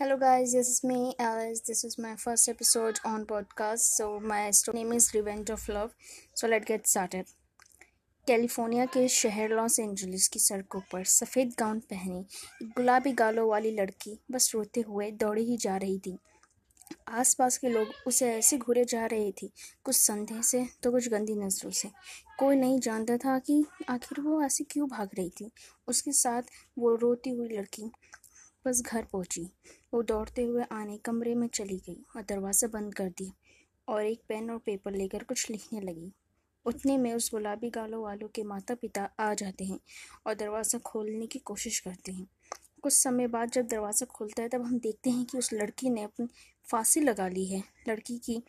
Hello guys, this is me Alice. This is my first episode on podcast. So my story name is Revenge of Love. So let's get started. California के शहर Los Angeles की सड़कों पर सफ़ेद gown पहनी एक गुलाबी गालों वाली लड़की बस रोते हुए दौड़ी ही जा रही थी आसपास के लोग उसे ऐसे घूरे जा रहे थे कुछ संदेह से तो कुछ गंदी नज़रों से कोई नहीं जानता था कि आखिर वो ऐसे क्यों भाग रही थी उसके साथ वो रोती हुई लड़की बस घर पहुँची। वो दौड़ते हुए आने कमरे में चली गई और दरवाज़ा बंद कर दिया और एक पेन और पेपर लेकर कुछ लिखने लगी। उतने में उस गुलाबी गालों वालों के माता पिता आ जाते हैं और दरवाज़ा खोलने की कोशिश करते हैं। कुछ समय बाद जब दरवाज़ा खुलता है, तब हम देखते हैं कि उस लड़की ने अपनी फांसी लगा ली है। लड़की की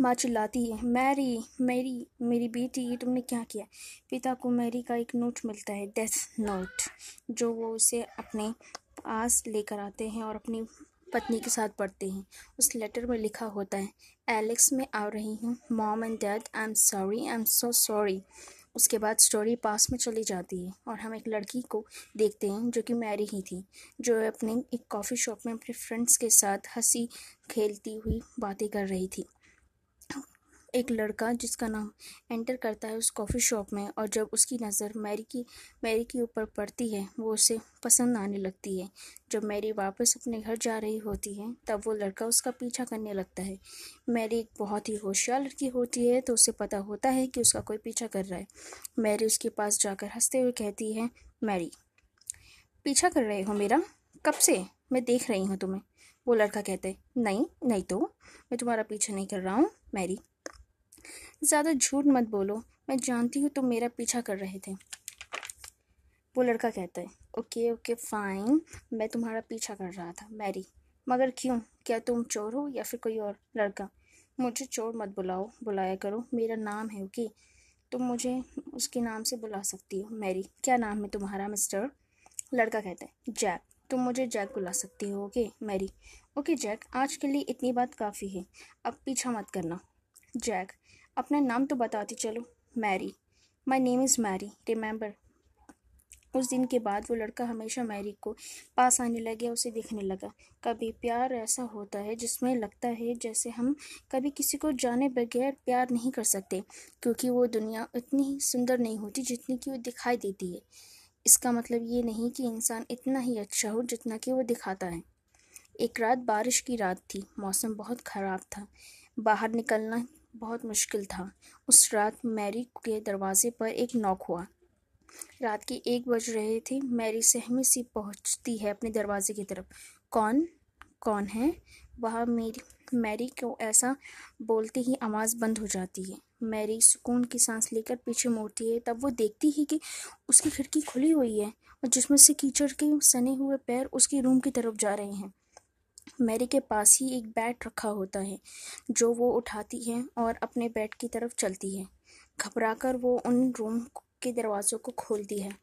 माँ चिल्लाती है, मैरी, मेरी मेरी बेटी, ये तुमने क्या किया? पिता को मैरी का एक नोट मिलता है डेथ नोट जो वो उसे अपने पास लेकर आते हैं और अपनी पत्नी के साथ पढ़ते हैं। उस लेटर में लिखा होता है एलेक्स में आ रही हूँ। Mom and dad I am sorry I am so sorry उसके बाद स्टोरी पास में चली जाती है और हम एक लड़की को देखते हैं जो कि मैरी ही थी, जो अपने एक कॉफ़ी शॉप में अपने फ्रेंड्स के साथ हँसी खेलती हुई बातें कर रही थी। एक लड़का जिसका नाम एंटर करता है उस कॉफ़ी शॉप में और जब उसकी नज़र मैरी की, मैरी के ऊपर पड़ती है, वो उसे पसंद आने लगती है। जब मैरी वापस अपने घर जा रही होती है, तब वो लड़का उसका पीछा करने लगता है। मैरी एक बहुत ही होशियार लड़की होती है तो उसे पता होता है कि उसका कोई पीछा कर रहा है। मैरी उसके पास जाकर हँसते हुए कहती है, मैरी, पीछा कर रहे हो मेरा? कब से? मैं देख रही हूँ तुम्हें। वो लड़का कहता है, नहीं नहीं तो? मैं तुम्हारा पीछा नहीं कर रहा हूँ, मैरी। ज़्यादा झूठ मत बोलो। मैं जानती हूँ तुम मेरा पीछा कर रहे थे। वो लड़का कहता है, ओके ओके, फाइन। मैं तुम्हारा पीछा कर रहा था। मैरी, मगर क्यों? क्या तुम चोर हो या फिर कोई और लड़का? मुझे चोर मत बुलाओ, बुलाया करो। मेरा नाम है ओके। तुम मुझे उसके नाम से बुला सकती हो। मैरी, क्या नाम है तुम्हारा, मिस्टर? लड़का कहता है, जैक, तुम मुझे जैक बुला सकती हो, ओके? मैरी, ओके जैक, आज के लिए इतनी बात काफ़ी है। अब पीछा मत करना। जैक अपना नाम तो बताती चलो, Mary. My name is Mary remember उस दिन के बाद वो लड़का हमेशा मैरी को पास आने लगे उसे देखने लगा। कभी प्यार ऐसा होता है जिसमें लगता है जैसे हम कभी किसी को जाने बगैर प्यार नहीं कर सकते, क्योंकि वो दुनिया इतनी ही सुंदर नहीं होती जितनी कि वो दिखाई देती है। इसका मतलब ये नहीं कि इंसान इतना ही अच्छा हो जितना कि वो दिखाता है। एक रात बारिश की रात थी, मौसम बहुत ख़राब था। बाहर निकलना बहुत मुश्किल था। उस रात मैरी के दरवाजे पर एक नॉक हुआ। रात के एक बज रहे थे। मैरी सहमी सी पहुँचती है अपने दरवाजे की तरफ़। कौन? कौन है? वह मेरी, मैरी को ऐसा बोलते ही आवाज़ बंद हो जाती है। मैरी सुकून की सांस लेकर पीछे मुड़ती है। तब वो देखती है कि उसकी खिड़की खुली हुई है और जिसमें से कीचड़ के सने हुए पैर उसके रूम की तरफ़ जा रहे हैं। मैरी के पास ही एक बैट रखा होता है, जो वो उठाती है और अपने बेड की तरफ़ चलती है। घबराकर वो उन रूम के दरवाज़ों को खोलती है।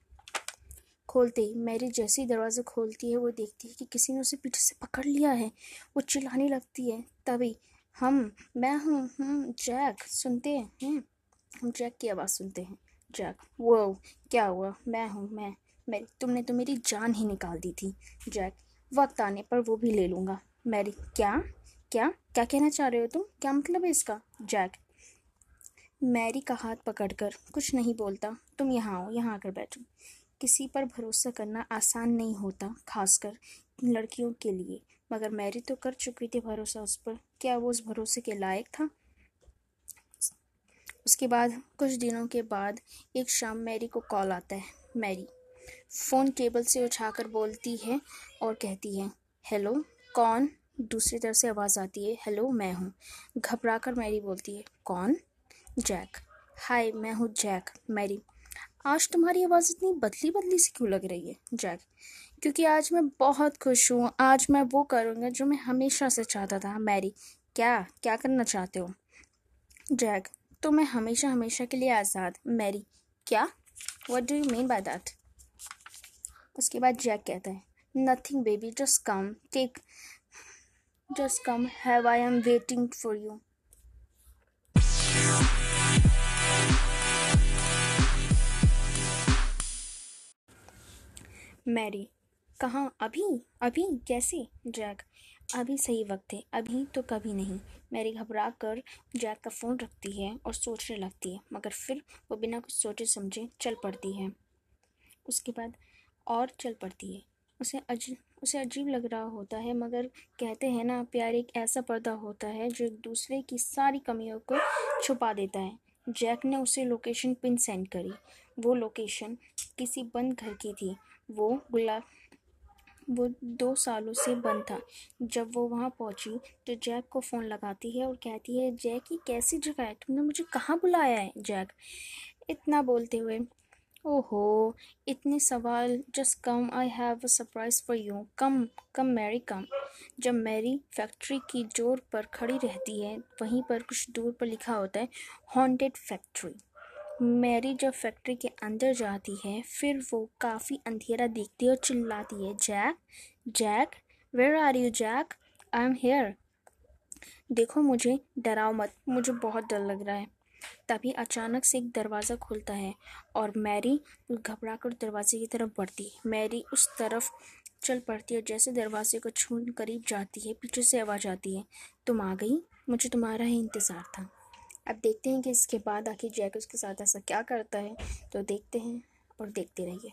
खोलते ही मैरी जैसे ही दरवाज़ा खोलती है, वो देखती है कि किसी ने उसे पीछे से पकड़ लिया है। वो चिल्लाने लगती है, तभी हम, मैं हूँ हम जैक, सुनते हैं? हम जैक की आवाज़ सुनते हैं। जैक वो क्या हुआ? मैं हूँ, मैं मैं, तुमने तो मेरी जान ही निकाल दी थी। जैक वक्त आने पर वो भी ले लूँगा। मैरी, क्या? क्या? क्या कहना चाह रहे हो तुम? क्या मतलब है इसका? जैक। मैरी का हाथ पकड़कर कुछ नहीं बोलता। तुम यहाँ आओ, यहाँ आकर बैठो। किसी पर भरोसा करना आसान नहीं होता, खासकर लड़कियों के लिए। मगर मैरी तो कर चुकी थी भरोसा उस पर। क्या वो उस भरोसे के लायक था? उसके बाद, कुछ दिनों के बाद एक शाम मैरी को कॉल आता है। मैरी फ़ोन केबल से उठाकर बोलती है और कहती है, हेलो, कौन? दूसरी तरफ़ से आवाज़ आती है, हेलो, मैं हूँ। घबरा कर मैरी बोलती है, कौन? जैक। हाय, मैं हूँ जैक, मैरी। आज तुम्हारी आवाज़ इतनी बदली बदली सी क्यों लग रही है, जैक? क्योंकि आज मैं बहुत खुश हूँ। आज मैं वो करूँगा जो मैं हमेशा से चाहता था, मैरी। क्या क्या करना चाहते हो? जैक तो मैं हमेशा हमेशा के लिए आज़ाद, मैरी। क्या? What do you mean by that उसके बाद जैक कहता है nothing baby just come take just come have I am waiting for you Mary कहाँ? अभी? अभी? कैसे? जैक अभी सही वक्त है, अभी तो कभी नहीं। मैरी घबरा कर जैक का फ़ोन रखती है और सोचने लगती है, मगर फिर वो बिना कुछ सोचे समझे चल पड़ती है। उसके बाद और चल पड़ती है। उसे अजीब उसे अजीब लग रहा होता है, मगर कहते हैं ना, प्यार एक ऐसा पर्दा होता है जो एक दूसरे की सारी कमियों को छुपा देता है। जैक ने उसे लोकेशन पिन सेंड करी। वो लोकेशन किसी बंद घर की थी। वो गुलाब वो दो सालों से बंद था। जब वो वहाँ पहुँची तो जैक को फ़ोन लगाती है और कहती है, जैक ये कैसी जगह है? तुमने मुझे कहाँ बुलाया है? जैक इतना बोलते हुए ओहो, इतने सवाल, just come I have a surprise for you come come Mary come. जब मैरी फैक्ट्री की ज़ोर पर खड़ी रहती है, वहीं पर कुछ दूर पर लिखा होता है हॉन्टेड फैक्ट्री मैरी जब फैक्ट्री के अंदर जाती है, फिर वो काफ़ी अंधेरा देखती है और चिल्लाती है Jack Jack where are you Jack I am here देखो, मुझे डराओ मत, मुझे बहुत डर लग रहा है। तभी अचानक से एक दरवाज़ा खुलता है और मैरी घबरा कर दरवाजे की तरफ़ बढ़ती है। मैरी उस तरफ़ चल पड़ती है जैसे दरवाजे को छू करीब जाती है, पीछे से आवाज़ आती है, तुम आ गई? मुझे तुम्हारा ही इंतज़ार था। अब देखते हैं कि इसके बाद आखिर जैक उसके साथ ऐसा क्या करता है। तो देखते हैं और देखते रहिए।